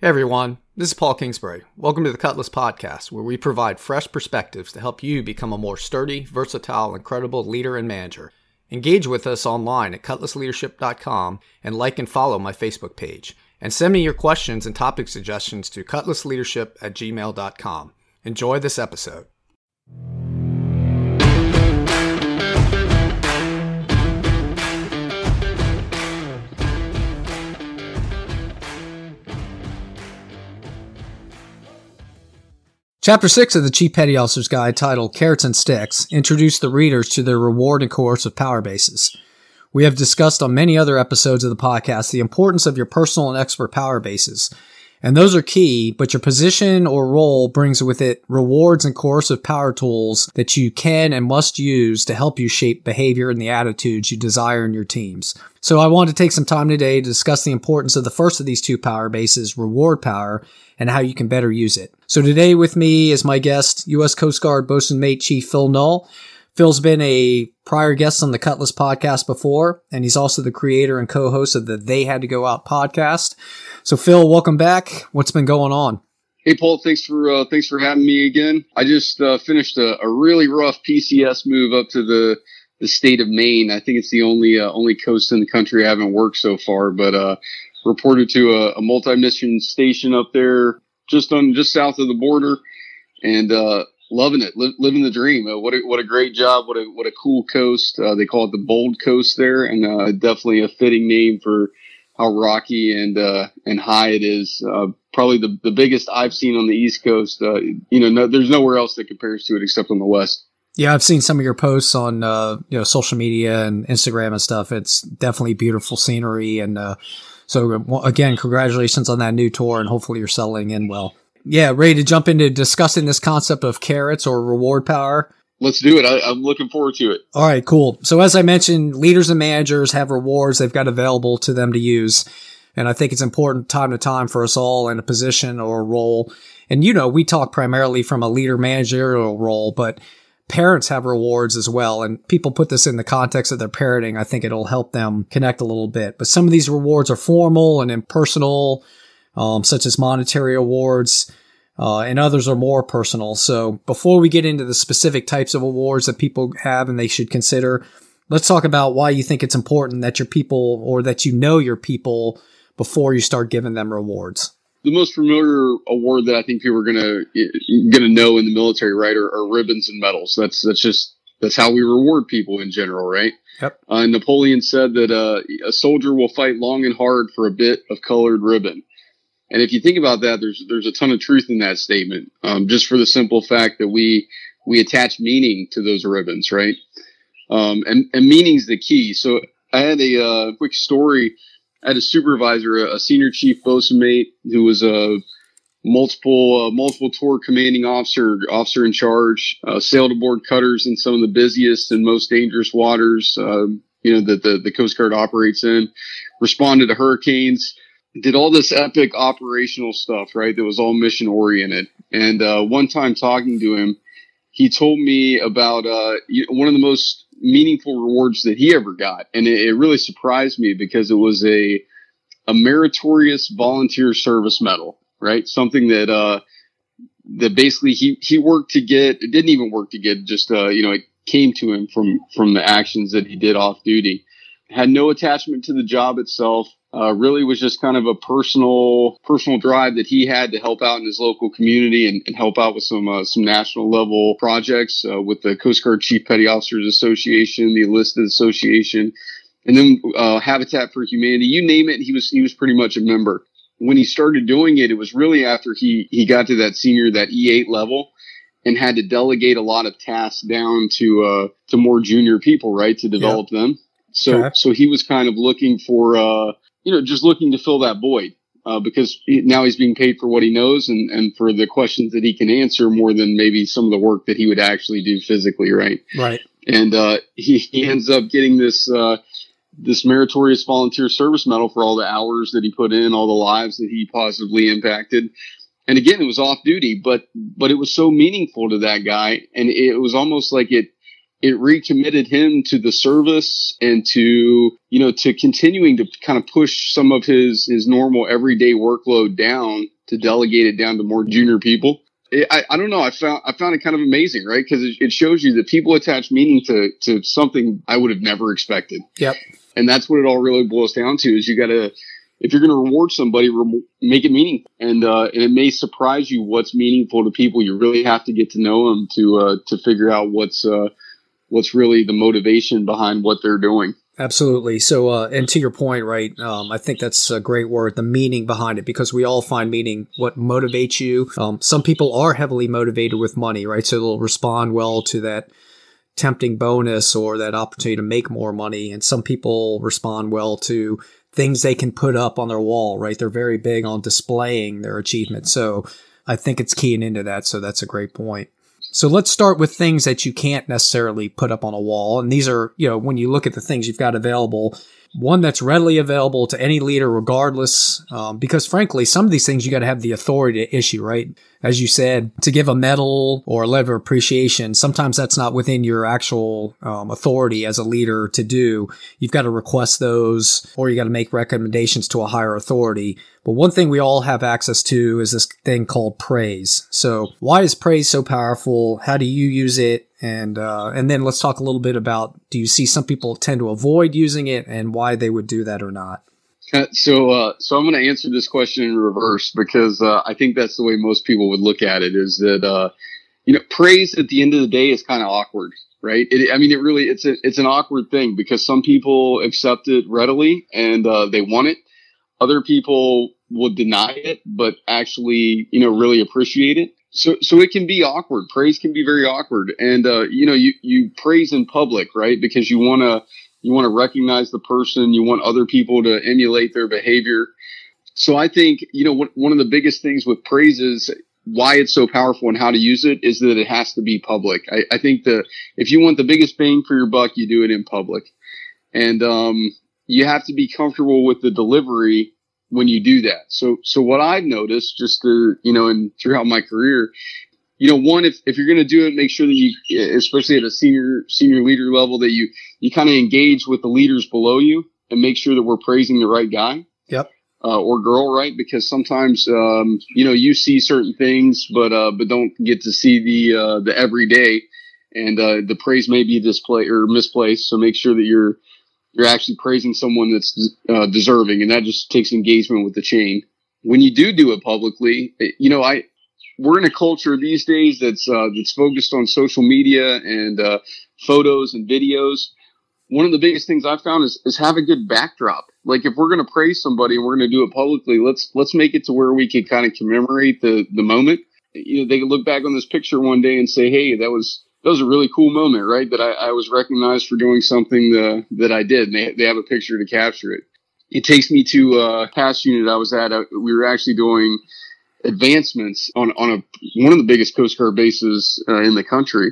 Hey everyone, this is Paul Kingsbury. Welcome to the Cutlass Podcast, where we provide fresh perspectives to help you become a more sturdy, versatile, and credible leader and manager. Engage with us online at cutlassleadership.com and like and follow my Facebook page. And send me your questions and topic suggestions to cutlassleadership at gmail.com. Enjoy this episode. Chapter 6 of the Chief Petty Officer's Guide, titled Carrots and Sticks, introduced the readers to their reward and coercive power bases. We have discussed on many other episodes of the podcast the importance of your personal and expert power bases. And those are key, but your position or role brings with it rewards and coercive power tools that you can and must use to help you shape behavior and the attitudes you desire in your teams. So I want to take some time today to discuss the importance of the first of these two power bases, reward power, and how you can better use it. So today with me is my guest, U.S. Coast Guard Bosun Mate Chief Phil Null. Phil's been a prior guest on the Cutlass podcast before, and he's also the creator and co-host of the They Had to Go Out podcast. So Phil, welcome back. What's been going on? Hey Paul, thanks for uh, thanks for having me again. I just uh, finished a, a, really rough PCS move up to the the state of Maine. I think it's the only uh, only coast in the country I haven't worked so far, but uh, reported to a, a multi mission station up there just on just south of the border, and uh, loving it, li- living the dream. Uh, what a, what a great job! What a what a cool coast. They call it the Bold Coast there, and definitely a fitting name for how rocky and uh, and high it is. Uh, probably the the biggest I've seen on the East Coast. Uh, you know, no, there's nowhere else that compares to it except on the West. Yeah, I've seen some of your posts on uh, you know social media and Instagram and stuff. It's definitely beautiful scenery, and uh, so again, congratulations on that new tour, and hopefully you're settling in well. Yeah, ready to jump into discussing this concept of carrots or reward power. Let's do it. I, am looking forward to it. All right, cool. So as I mentioned, leaders and managers have rewards they've got available to them to use. And I think it's important time to time for us all in a position or a role. And you know, we talk primarily from a leader managerial role, but parents have rewards as well. And people put this in the context of their parenting. I think it'll help them connect a little bit. But some of these rewards are formal and impersonal, um, such as monetary awards uh, and others are more personal. So before we get into the specific types of awards that people have and they should consider, let's talk about why you think it's important that your people or that you know your people before you start giving them rewards. The most familiar award that I think people are gonna gonna know in the military, right, are, are ribbons and medals. That's that's just that's how we reward people in general, right? Yep. Uh, Napoleon said that uh, a soldier will fight long and hard for a bit of colored ribbon. And if you think about that, there's there's a ton of truth in that statement. Um, just for the simple fact that we we attach meaning to those ribbons, right? Um, and and meaning's the key. So I had a uh, quick story. I had a supervisor, a, senior chief bosun mate, who was a multiple uh, multiple tour commanding officer, officer in charge, uh, sailed aboard cutters in some of the busiest and most dangerous waters, uh, you know, that the, the Coast Guard operates in, responded to hurricanes did all this epic operational stuff, right? That was all mission oriented. And uh, one time talking to him, he told me about uh, one of the most meaningful rewards that he ever got, and it, it really surprised me because it was a a meritorious volunteer service medal, right? Something that uh, that basically he he worked to get. It didn't even work to get. Just uh, you know, it came to him from from the actions that he did off duty. Had no attachment to the job itself uh, really was just kind of a personal personal drive that he had to help out in his local community and, and help out with some uh, some national level projects uh, with the Coast Guard Chief Petty Officers Association, the Enlisted Association, and then uh, Habitat for Humanity. You name it, he was he was pretty much a member. When he started doing it, it was really after he he got to that senior that E8 level and had to delegate a lot of tasks down to uh, to more junior people, right, to develop them. So okay. so he was kind of looking for uh, you know, just looking to fill that void uh, because he, now he's being paid for what he knows and, and for the questions that he can answer more than maybe some of the work that he would actually do physically, right? Right. And uh, he, he ends up getting this uh, this meritorious volunteer service medal for all the hours that he put in, all the lives that he positively impacted. And again, it was off duty, but but it was so meaningful to that guy, and it was almost like it it recommitted him to the service and to you know to continuing to kind of push some of his his normal everyday workload down to delegate it down to more junior people. It, I, I don't know. I found i found it kind of amazing right? Because it, it shows you that people attach meaning to to something i would have never expected. Yep. And that's what it all really boils down to is you got to if you're going to reward somebody, re- make it meaningful. And, uh, and it may surprise you what's meaningful to people. You really have to get to know them to, uh, to figure out what's, uh, what's really the motivation behind what they're doing. Absolutely. So, uh, and to your point, right? Um, I think that's a great word, the meaning behind it, because we all find meaning. What motivates you? Um, some people are heavily motivated with money, right? So they'll respond well to that tempting bonus or that opportunity to make more money. And some people respond well to things they can put up on their wall, right? They're very big on displaying their achievements. So I think it's keying into that. So that's a great point. So let's start with things that you can't necessarily put up on a wall. And these are, you know, when you look at the things you've got available, one that's readily available to any leader, regardless. Um, because frankly, some of these things you got to have the authority to issue, right? As you said, to give a medal or a letter of appreciation, sometimes that's not within your actual um, authority as a leader to do. You've got to request those or you got to make recommendations to a higher authority. But one thing we all have access to is this thing called praise. So why is praise so powerful? How do you use it? And, uh, and then let's talk a little bit about, do you see some people tend to avoid using it and why they would do that or not? So, uh, so I'm going to answer this question in reverse because uh, I think that's the way most people would look at it. Is that uh, you know, praise at the end of the day is kind of awkward, right? It, I mean, it really it's a it's an awkward thing because some people accept it readily and uh, they want it. Other people will deny it, but actually, you know, really appreciate it. So, so it can be awkward. Praise can be very awkward, and uh, you know, you you praise in public, right? Because you want to you want to recognize the person. You want other people to emulate their behavior. So I think, you know, one of the biggest things with praise is why it's so powerful and how to use it is that it has to be public. I, I think that if you want the biggest bang for your buck, you do it in public. And, um, you have to be comfortable with the delivery when you do that. So, so what I've noticed just to, you know, and throughout my career you know, one, if, if you're going to do it, make sure that you, especially at a senior, senior leader level, that you, you kind of engage with the leaders below you and make sure that we're praising the right guy. Yep. Uh, or girl, right? Because sometimes, um, you know, you see certain things, but, uh, but don't get to see the, uh, the everyday and, uh, the praise may be display or misplaced. So make sure that you're, you're actually praising someone that's, uh, deserving. And that just takes engagement with the chain. When you do do it publicly, you know, I, we're in a culture these days that's uh, that's focused on social media and uh, photos and videos. One of the biggest things I've found is, is have a good backdrop. Like if we're going to praise somebody and we're going to do it publicly, let's let's make it to where we can kind of commemorate the the moment. You know, they can look back on this picture one day and say, "Hey, that was that was a really cool moment, right? That I, I was recognized for doing something the, that I did." And they they have a picture to capture it. It takes me to a uh, past unit I was at. Uh, we were actually doing advancements on on a one of the biggest Coast Guard bases uh, in the country,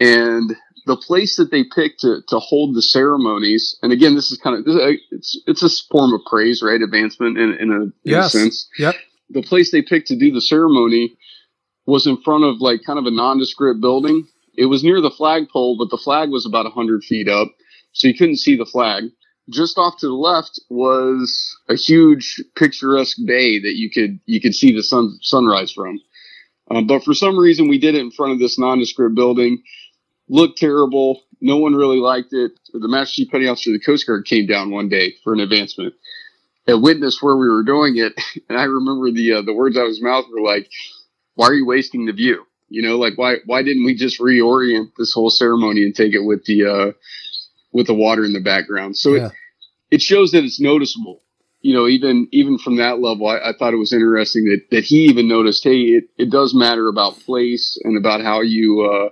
and the place that they picked to, to hold the ceremonies, and again, this is kind of it's it's a form of praise, right? Advancement in, in, a, in yes. a sense. Yep. The place they picked to do the ceremony was in front of like kind of a nondescript building. It was near the flagpole, but the flag was about hundred feet up, so you couldn't see the flag just off to the left was a huge picturesque bay that you could you could see the sun sunrise from. Um, but for some reason, we did it in front of this nondescript building. Looked terrible. No one really liked it. The Master Chief Petty Officer of the Coast Guard came down one day for an advancement and witnessed where we were doing it. And I remember the uh, the words out of his mouth were like, "Why are you wasting the view? You know, like why why didn't we just reorient this whole ceremony and take it with the uh, with the water in the background. So yeah. it, it shows that it's noticeable. You know, even even from that level, I, I, thought it was interesting that, that he even noticed, hey, it, it does matter about place and about how you uh,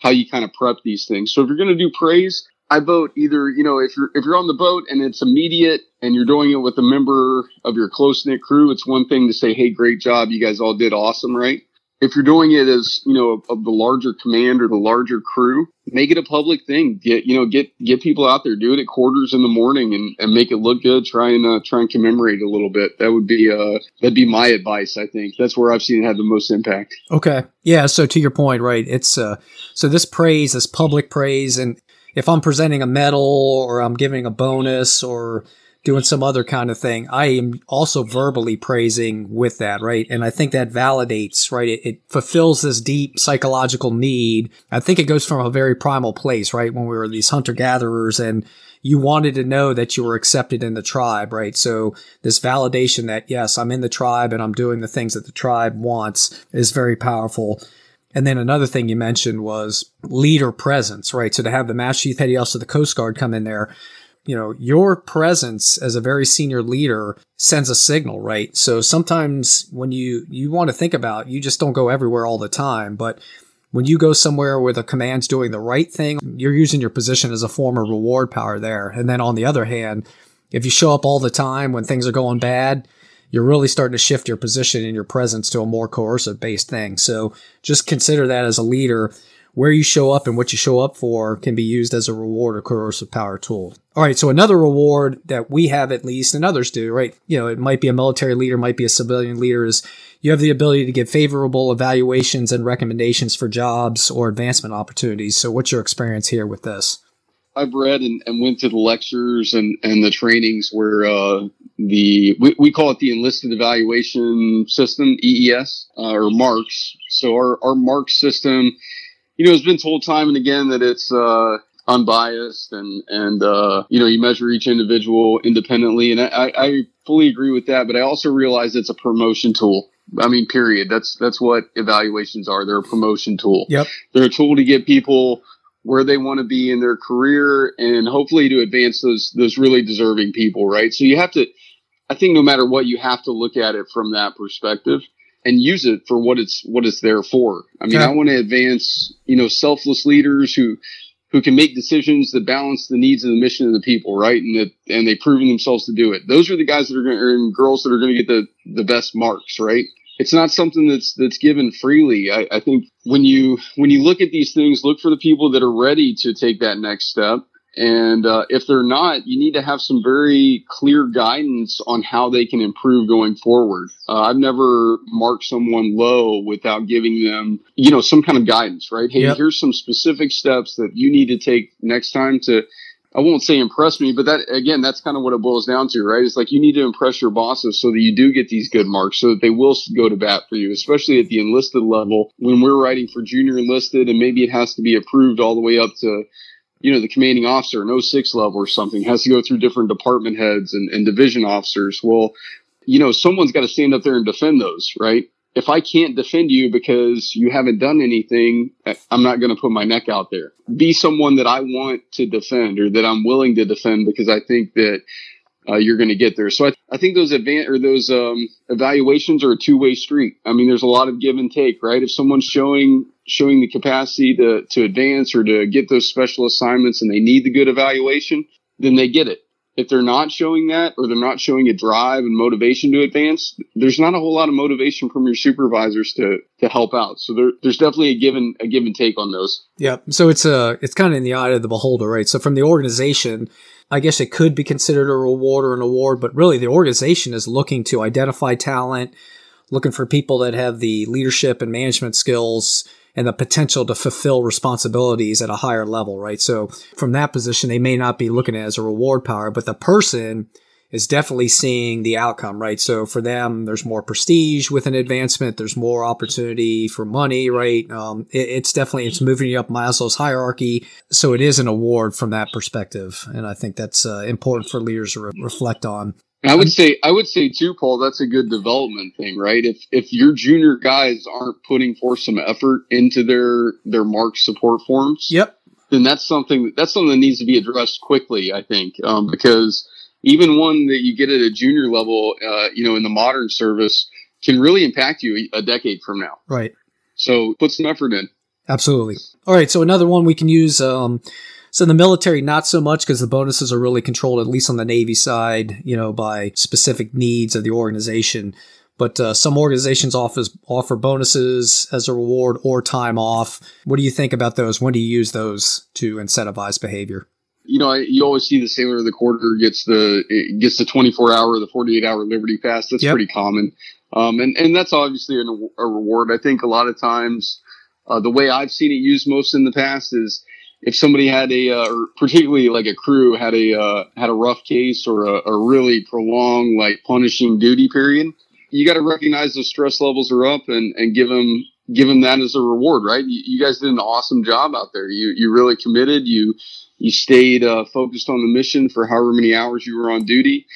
how you kind of prep these things. So if you're going to do praise, I vote either you know if you're if you're on the boat and it's immediate and you're doing it with a member of your close knit crew, it's one thing to say, hey, great job, you guys all did awesome, right? If you're doing it as you know of the larger command or the larger crew make it a public thing. Get you know get get people out there do it at quarters in the morning and, and make it look good. Try and uh, try and commemorate a little bit. That would be uh that'd be my advice i think. That's where i've seen it have the most impact. Okay. Yeah so to your point right it's uh so this praise this public praise and if i'm presenting a medal or i'm giving a bonus or doing some other kind of thing, I am also verbally praising with that, right? And I think that validates, right? It, it, fulfills this deep psychological need. I think it goes from a very primal place, right? When we were these hunter gatherers and you wanted to know that you were accepted in the tribe, right? So this validation that, yes, I'm in the tribe and I'm doing the things that the tribe wants is very powerful. And then another thing you mentioned was leader presence, right? So to have the Master Chief Petty Officer of the Coast Guard come in there, you know, your presence as a very senior leader sends a signal, right? So sometimes when you, you want to think about, you just don't go everywhere all the time, but when you go somewhere where the command's doing the right thing, you're using your position as a form of reward power there. And then on the other hand, if you show up all the time when things are going bad, you're really starting to shift your position and your presence to a more coercive based thing. So just consider that as a leader where you show up and what you show up for can be used as a reward or coercive power tool. All right. So another reward that we have at least and others do, right? You know, it might be a military leader, might be a civilian leader is you have the ability to give favorable evaluations and recommendations for jobs or advancement opportunities. So what's your experience here with this? I've read and, and went to the lectures and, and the trainings where uh, the we, we call it the enlisted evaluation system EES uh, or marks. So our our mark system you know, it's been told time and again that it's uh, unbiased and and uh, you know you measure each individual independently, and I, I fully agree with that. But I also realize it's a promotion tool. I mean, period. That's that's what evaluations are. They're a promotion tool. Yep. They're a tool to get people where they want to be in their career and hopefully to advance those those really deserving people, right? So you have to I think no matter what you have to look at it from that perspective and use it for what it's what it's there for. I mean, I want to advance, you know, selfless leaders who who can make decisions that balance the needs of the mission of the people, right? And that and they've proven themselves to do it. Those are the guys that are going to earn girls that are going to get the the best marks, right? It's not something that's that's given freely. I, I think when you when you look at these things, look for the people that are ready to take that next step and uh, if they're not, you need to have some very clear guidance on how they can improve going forward. Uh, I've never marked someone low without giving them, you know, some kind of guidance, right? Hey, yep. here's some specific steps that you need to take next time to, I won't say impress me, but that, again, that's kind of what it boils down to, right? It's like you need to impress your bosses so that you do get these good marks so that they will go to bat for you, especially at the enlisted level when we're writing for junior enlisted and maybe it has to be approved all the way up to, you know, the commanding officer, an 06 level or something, has to go through different department heads and, and division officers. Well, you know, someone's got to stand up there and defend those, right? If I can't defend you because you haven't done anything, eh, I'm not going to put my neck out there. Be someone that I want to defend or that I'm willing to defend because I think that uh, you're going to get there. So I, I think those advan- or those um, evaluations are a two way street. I mean, there's a lot of give and take, right? If someone's showing showing the capacity to to advance or to get those special assignments and they need the good evaluation, then they get it. If they're not showing that or they're not showing a drive and motivation to advance, there's not a whole lot of motivation from your supervisors to to help out. So there, there's definitely a given a give and take on those. Yeah. So it's a uh, it's kind of in the eye of the beholder, right? So from the organization, I guess it could be considered a reward or an award, but really the organization is looking to identify talent, looking for people that have the leadership and management skills and the potential to fulfill responsibilities at a higher level, right? So from that position, they may not be looking at it as a reward power, but the person is definitely seeing the outcome, right? So for them, there's more prestige with an advancement. There's more opportunity for money, right? Um, it, it's definitely, it's moving you up Maslow's hierarchy. So it is an award from that perspective. And I think that's uh, important for leaders to re- reflect on. And I would say, I would say too, Paul, that's a good development thing, right? If if your junior guys aren't putting forth some effort into their their mark support forms, yep, then that's something that's something that needs to be addressed quickly. I think um, because even one that you get at a junior level, uh, you know, in the modern service, can really impact you a decade from now. Right. So put some effort in. Absolutely. All right. So another one we can use. Um, so in the military, not so much because the bonuses are really controlled, at least on the Navy side, you know, by specific needs of the organization. but uh, some organizations offers, offer bonuses as a reward or time off. What do you think about those? When do you use those to incentivize behavior? You know, you always see the sailor of the quarter gets the gets the 24 hour, the 48 hour Liberty Pass. That's yep. pretty common, um, and and that's obviously a, a reward. I think a lot of times, uh, the way I've seen it used most in the past is if somebody had a, uh, particularly like a crew had a uh, had a rough case or a, a really prolonged like punishing duty period you got to recognize the stress levels are up and, and give them give them that as a reward, right? You, you, guys did an awesome job out there. You you really committed. You you stayed uh, focused on the mission for however many hours you were on duty,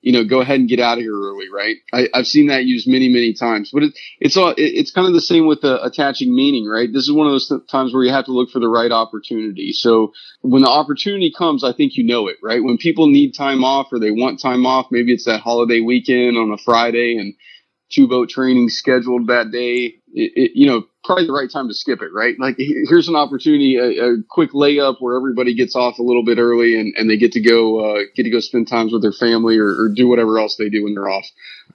you know, go ahead and get out of here early, right? I, have seen that used many, many times, but it, it's all, it, it's kind of the same with the attaching meaning, right? This is one of those times where you have to look for the right opportunity. So when the opportunity comes, I think you know it, right? When people need time off or they want time off, maybe it's that holiday weekend on a Friday and two boat training scheduled that day. It, it, you know, probably the right time to skip it, right? Like here's an opportunity, a, a, quick layup where everybody gets off a little bit early and, and they get to go uh, get to go spend times with their family or, or, do whatever else they do when they're off.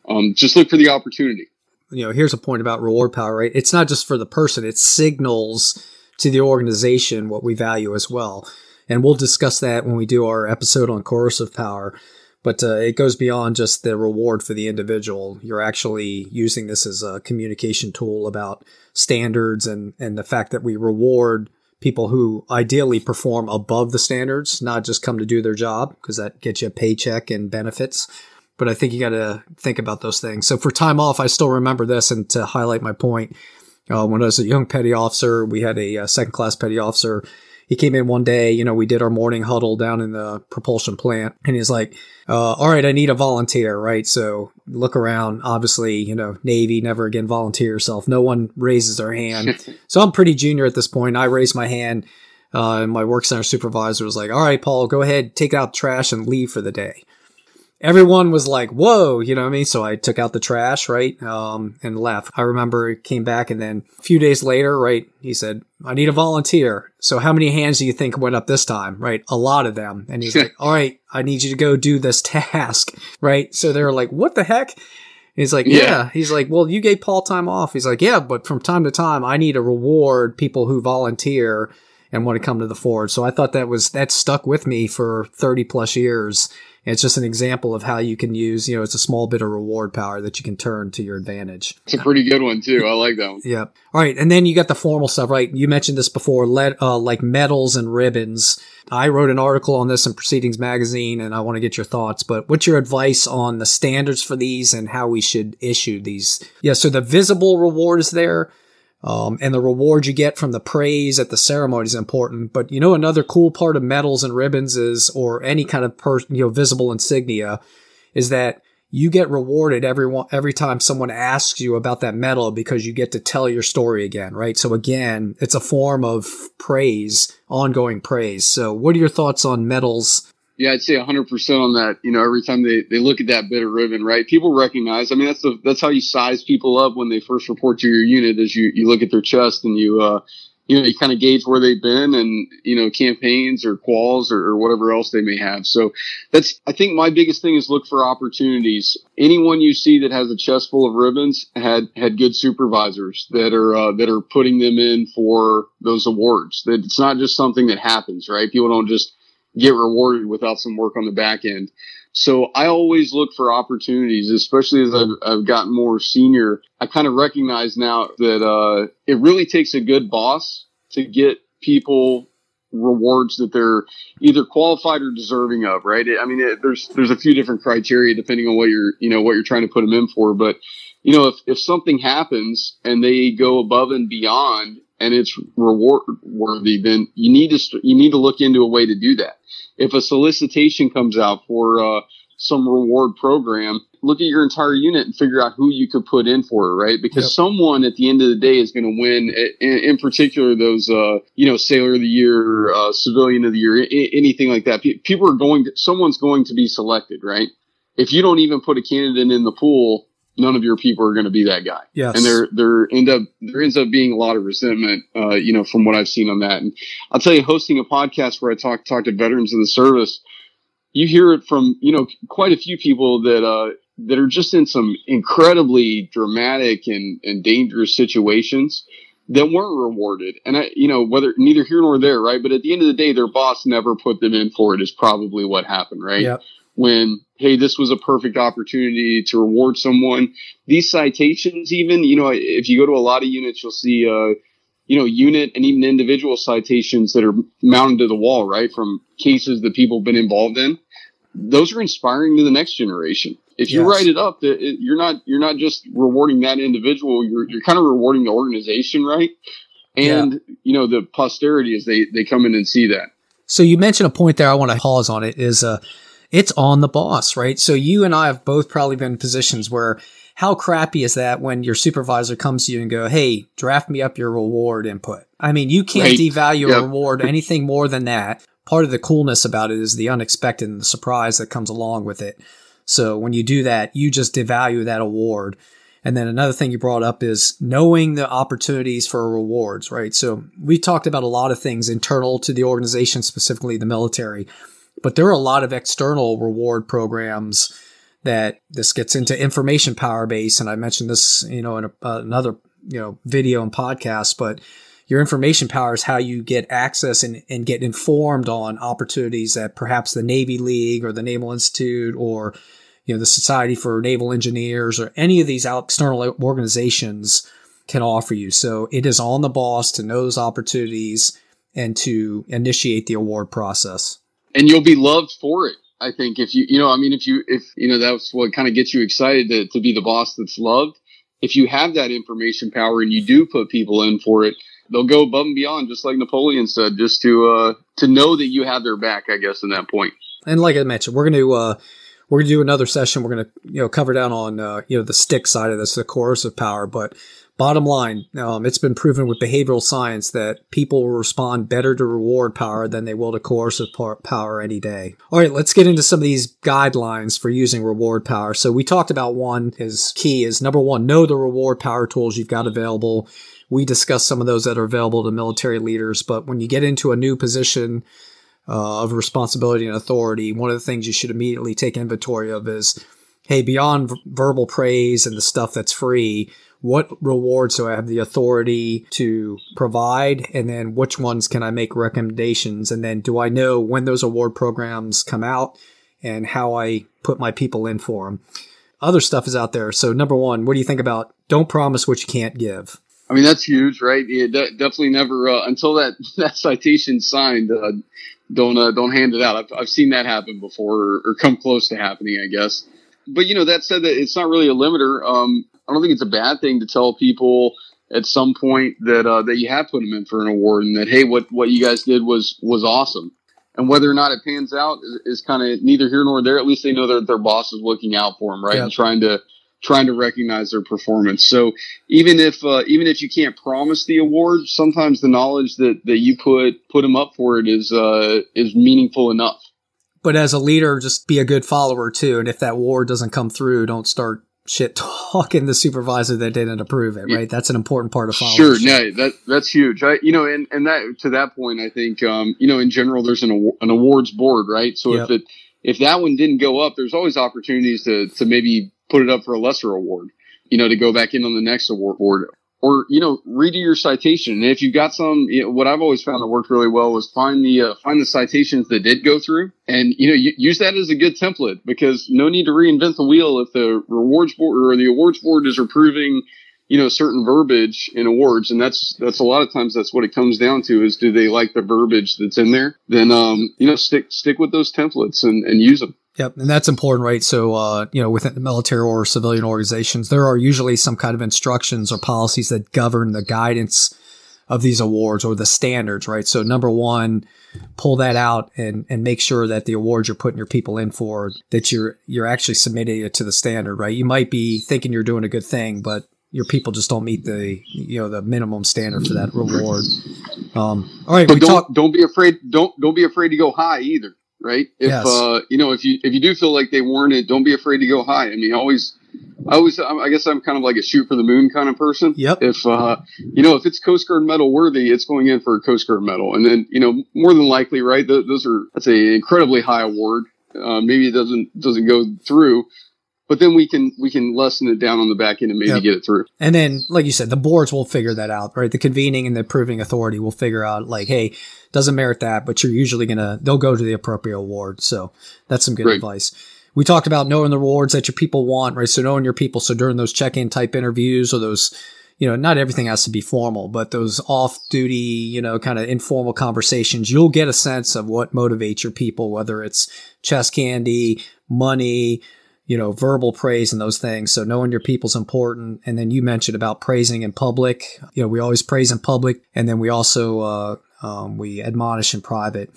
Um, just look for the opportunity. You know, here's a point about reward power, right? It's not just for the person; it signals to the organization what we value as well. And we'll discuss that when we do our episode on coercive power but uh, it goes beyond just the reward for the individual. You're actually using this as a communication tool about standards and, and the fact that we reward people who ideally perform above the standards, not just come to do their job, because that gets you a paycheck and benefits. But I think you got to think about those things. So for time off, I still remember this, and to highlight my point, uh, when I was a young petty officer, we had a, a second class petty officer he came in one day, you know, we did our morning huddle down in the propulsion plant and he's like, uh, all right, I need a volunteer, right? So look around, obviously, you know, Navy, never again volunteer yourself. No one raises their hand. so I'm pretty junior at this point. I raised my hand. Uh, and my work center supervisor was like, all right, Paul, go ahead, take out trash and leave for the day everyone was like, whoa, you know what I mean? So I took out the trash, right? Um, and left. I remember it came back and then a few days later, right? He said, I need a volunteer. So how many hands do you think went up this time? Right? A lot of them. And he's like, all right, I need you to go do this task. Right? So they were like, what the heck? He's like, yeah. yeah. He's like, well, you gave Paul time off. He's like, yeah, but from time to time, I need to reward people who volunteer and want to come to the Ford. So I thought that was, that stuck with me for 30 plus years it's just an example of how you can use, you know, it's a small bit of reward power that you can turn to your advantage. It's a pretty good one too. I like that one. Yep. All right. And then you got the formal stuff, right? You mentioned this before, let, uh, like medals and ribbons. I wrote an article on this in Proceedings Magazine and I want to get your thoughts, but what's your advice on the standards for these and how we should issue these? Yeah. So the visible reward is there. Um, and the reward you get from the praise at the ceremony is important. But you know, another cool part of medals and ribbons is, or any kind of per, you know, visible insignia is that you get rewarded every one, every time someone asks you about that medal because you get to tell your story again, right? So again, it's a form of praise, ongoing praise. So what are your thoughts on medals yeah, I'd say 100% on that. You know, every time they, they look at that bit of ribbon, right? People recognize. I mean, that's the that's how you size people up when they first report to your unit. Is you you look at their chest and you uh you know you kind of gauge where they've been and you know campaigns or quals or, or whatever else they may have. So that's I think my biggest thing is look for opportunities. Anyone you see that has a chest full of ribbons had had good supervisors that are uh, that are putting them in for those awards. That it's not just something that happens, right? People don't just get rewarded without some work on the back end. So I always look for opportunities, especially as I've, I've gotten more senior. I kind of recognize now that uh, it really takes a good boss to get people rewards that they're either qualified or deserving of, right? I mean, it, there's there's a few different criteria depending on what you're you know what you're trying to put them in for, but you know if if something happens and they go above and beyond and it's reward worthy, then you need to you need to look into a way to do that if a solicitation comes out for uh, some reward program, look at your entire unit and figure out who you could put in for it, right? Because yep. someone at the end of the day is going to win. In, in, particular, those uh, you know, Sailor of the Year, uh, Civilian of the Year, I- anything like that. People are going. To, someone's going to be selected, right? If you don't even put a candidate in the pool, none of your people are going to be that guy. Yes. And there, there end up, there ends up being a lot of resentment, uh, you know, from what I've seen on that. And I'll tell you, hosting a podcast where I talk, talk to veterans in the service, you hear it from, you know, quite a few people that, uh, that are just in some incredibly dramatic and, and dangerous situations that weren't rewarded. And I, you know, whether neither here nor there, right? But at the end of the day, their boss never put them in for it is probably what happened, right? Yep. When, hey, this was a perfect opportunity to reward someone. These citations, even, you know, if you go to a lot of units, you'll see, uh, you know, unit and even individual citations that are mounted to the wall, right? From cases that people have been involved in. Those are inspiring to the next generation. If you Yes. write it up, that it, you're not you're not just rewarding that individual. You're you're kind of rewarding the organization, right? And you know the posterity as they they come in and see that. So you mentioned a point there. I want to pause on it. Is uh, it's on the boss, right? So you and I have both probably been in positions where how crappy is that when your supervisor comes to you and go, "Hey, draft me up your reward input." I mean, you can't Right. devalue Yep. a reward anything more than that. Part of the coolness about it is the unexpected and the surprise that comes along with it. So when you do that, you just devalue that award. And then another thing you brought up is knowing the opportunities for rewards, right? So we talked about a lot of things internal to the organization, specifically the military, but there are a lot of external reward programs that this gets into information power base. And I mentioned this, you know, in a, uh, another, you know, video and podcast, but your information power is how you get access and, and get informed on opportunities that perhaps the Navy League or the Naval Institute or you know the Society for Naval Engineers or any of these external organizations can offer you. So it is on the boss to know those opportunities and to initiate the award process. And you'll be loved for it. I think if you, you know, I mean, if you, if, you know, that's what kind of gets you excited to, to be the boss that's loved. If you have that information power and you do put people in for it, they'll go above and beyond, just like Napoleon said, just to, uh, to know that you have their back, I guess, in that point. And like I mentioned, we're going to uh, we're going to do another session. We're going to you know cover down on uh, you know the stick side of this, the coercive power. But bottom line, um, it's been proven with behavioral science that people will respond better to reward power than they will to coercive power any day. All right, let's get into some of these guidelines for using reward power. So we talked about one is key is number one, know the reward power tools you've got available. We discussed some of those that are available to military leaders, but when you get into a new position uh, of responsibility and authority, one of the things you should immediately take inventory of is, hey, beyond v- verbal praise and the stuff that's free, what rewards do I have the authority to provide? And then which ones can I make recommendations? And then do I know when those award programs come out and how I put my people in for them? Other stuff is out there. So number one, what do you think about don't promise what you can't give? I mean, that's huge, right? Yeah, de- definitely never, uh, until that, that citation's signed, uh, don't, uh, don't hand it out. I've, I've seen that happen before or, or come close to happening, I guess. But, you know, that said that it's not really a limiter. Um, I don't think it's a bad thing to tell people at some point that, uh, that you have put them in for an award and that, hey, what, what you guys did was, was awesome. And whether or not it pans out is, is kind of neither here nor there. At least they know that their boss is looking out for them, right? Yeah. And trying to, trying to recognize their performance. So even if uh, even if you can't promise the award, sometimes the knowledge that, that you put put them up for it is uh, is meaningful enough. But as a leader, just be a good follower too. And if that award doesn't come through, don't start shit talking the supervisor that didn't approve it, Yeah. right? That's an important part of followership. Sure, no, that that's huge. I, you know, and and that to that point, I think um, you know, in general, there's an an awards board, right? So Yep. if it if that one didn't go up, there's always opportunities to to maybe put it up for a lesser award, you know, to go back in on the next award board. Or you know, redo your citation. And if you've got some, you know, what I've always found that worked really well was find the uh, find the citations that did go through, and you know, use that as a good template because no need to reinvent the wheel if the rewards board or the awards board is approving you know certain verbiage in awards. And that's that's a lot of times that's what it comes down to is do they like the verbiage that's in there? Then um you know stick stick with those templates and and use them Yep, and that's important, right? So, uh, you know, within the military or civilian organizations, there are usually some kind of instructions or policies that govern the guidance of these awards or the standards, right? So, number one, pull that out and and make sure that the awards you're putting your people in for that you're you're actually submitting it to the standard, right? You might be thinking you're doing a good thing, but your people just don't meet the you know the minimum standard for that reward. Um, all right, but we don't talk. don't be afraid don't don't be afraid to go high either right if Yes. uh you know if you if you do feel like they warrant it don't be afraid to go high i mean always I always, I guess I'm kind of like a shoot for the moon kind of person. Yep. If, uh, you know, if it's Coast Guard medal worthy, it's going in for a Coast Guard medal. And then, you know, more than likely, right, th- those are, that's an incredibly high award. Uh, maybe it doesn't, doesn't go through, but then we can we can lessen it down on the back end and maybe yep. get it through. And then, like you said, the boards will figure that out, right? The convening and the approving authority will figure out, like, hey, doesn't merit that, but you're usually gonna they'll go to the appropriate award. So that's some good right. advice. We talked about knowing the rewards that your people want, right? So knowing your people. So during those check-in type interviews or those, you know, not everything has to be formal, but those off-duty, you know, kind of informal conversations, you'll get a sense of what motivates your people, whether it's chest candy, money, you know, verbal praise and those things. So knowing your people's important. And then you mentioned about praising in public. You know, we always praise in public and then we also, uh, um, we admonish in private.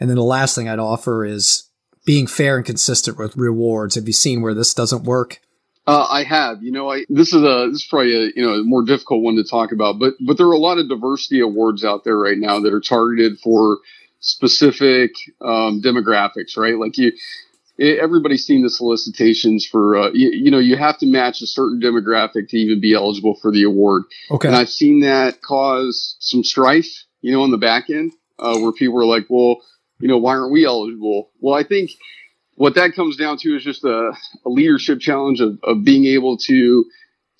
And then the last thing I'd offer is being fair and consistent with rewards. Have you seen where this doesn't work? Uh, I have. You know, I this is a this is probably a you know a more difficult one to talk about, but but there are a lot of diversity awards out there right now that are targeted for specific um, demographics, right? Like you, everybody's seen the solicitations for uh, you, you, know you have to match a certain demographic to even be eligible for the award. Okay. And i've seen that cause some strife you know on the back end uh, where people are like well you know why aren't we eligible? Well i think what that comes down to is just a, a leadership challenge of, of being able to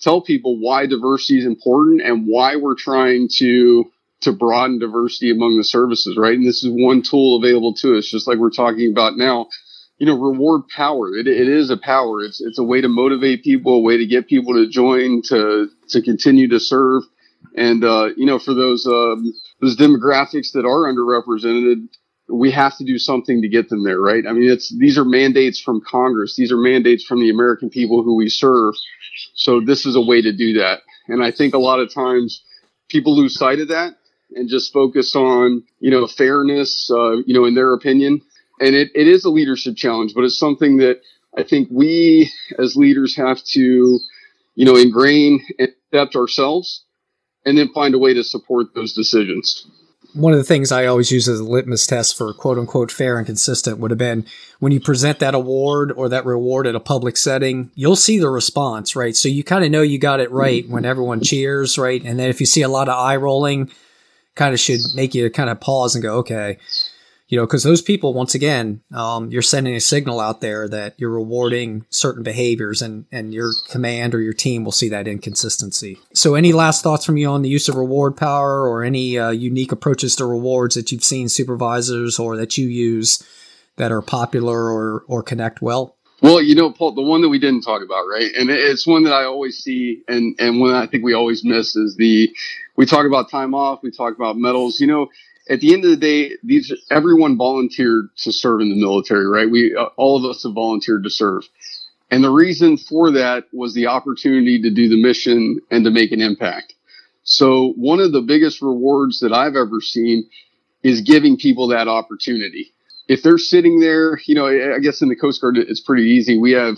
tell people why diversity is important and why we're trying to to broaden diversity among the services right? And this is one tool available to us just like we're talking about now you know, reward power. It, it is a power. It's, it's a way to motivate people, a way to get people to join, to, to continue to serve. And, uh, you know, for those, um, those demographics that are underrepresented, we have to do something to get them there, right? I mean, it's, these are mandates from Congress. These are mandates from the American people who we serve. So this is a way to do that. And I think a lot of times people lose sight of that and just focus on, you know, fairness, uh, you know, in their opinion and it, it is a leadership challenge, but it's something that I think we as leaders have to, you know, ingrain and accept ourselves and then find a way to support those decisions. One of the things I always use as a litmus test for quote unquote fair and consistent would have been when you present that award or that reward at a public setting, you'll see the response, right? So you kind of know you got it right mm-hmm. when everyone cheers, right? And then if you see a lot of eye rolling, kind of should make you kind of pause and go, okay, you know, because those people, once again, um, you're sending a signal out there that you're rewarding certain behaviors, and and your command or your team will see that inconsistency. So, any last thoughts from you on the use of reward power, or any uh, unique approaches to rewards that you've seen supervisors or that you use that are popular or or connect well? Well, you know, Paul, the one that we didn't talk about, right? And it's one that I always see, and and one I think we always miss is the we talk about time off, we talk about medals. You know, at the end of the day, these everyone volunteered to serve in the military, right? We uh, all of us have volunteered to serve. And the reason for that was the opportunity to do the mission and to make an impact. So one of the biggest rewards that I've ever seen is giving people that opportunity. If they're sitting there, you know, I guess in the Coast Guard, it's pretty easy. We have,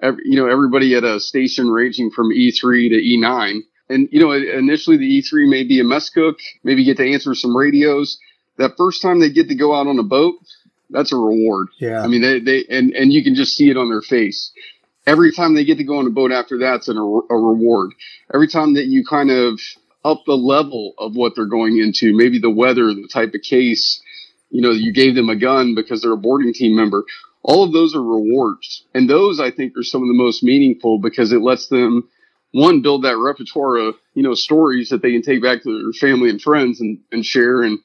every, you know, everybody at a station ranging from E3 to E9 and you know, initially the E3 may be a mess cook, maybe get to answer some radios. That first time they get to go out on a boat, that's a reward. Yeah. I mean, they, they and and you can just see it on their face. Every time they get to go on a boat after that's an, a, a reward. Every time that you kind of up the level of what they're going into, maybe the weather, the type of case, you know, you gave them a gun because they're a boarding team member. All of those are rewards. And those I think are some of the most meaningful because it lets them one build that repertoire of you know stories that they can take back to their family and friends and, and share. And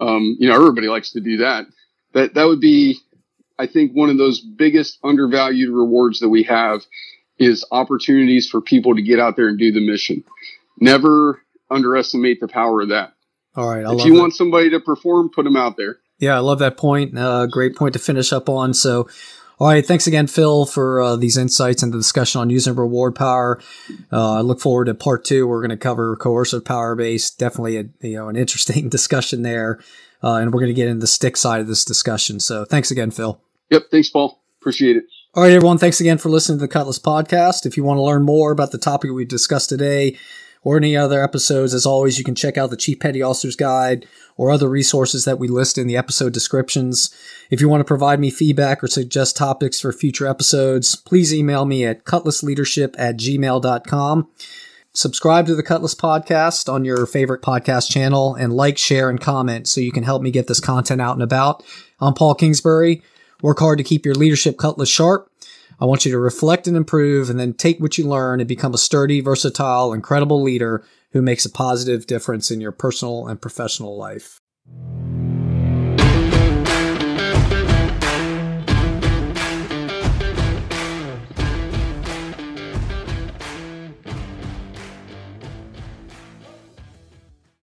um, you know everybody likes to do that. That that would be i think one of those biggest undervalued rewards that we have is opportunities for people to get out there and do the mission. Never underestimate the power of that. All right I if you that. want somebody to perform put them out there. Yeah i love that point. Uh, great point to finish up on. So all right. Thanks again, Phil, for uh, these insights and the discussion on using reward power. Uh, I look forward to part two. We're going to cover coercive power base. Definitely a, you know, an interesting discussion there. Uh, and we're going to get into the stick side of this discussion. So thanks again, Phil. Yep. Thanks, Paul. Appreciate it. All right, everyone. Thanks again for listening to the Cutlass podcast. If you want to learn more about the topic we discussed today, or any other episodes, as always, you can check out the Chief Petty Officer's Guide or other resources that we list in the episode descriptions. If you want to provide me feedback or suggest topics for future episodes, please email me at cutlassleadership at gmail.com. Subscribe to the Cutlass Podcast on your favorite podcast channel and like, share, and comment so you can help me get this content out and about. I'm Paul Kingsbury. Work hard to keep your leadership cutlass sharp. I want you to reflect and improve and then take what you learn and become a sturdy, versatile, incredible leader who makes a positive difference in your personal and professional life.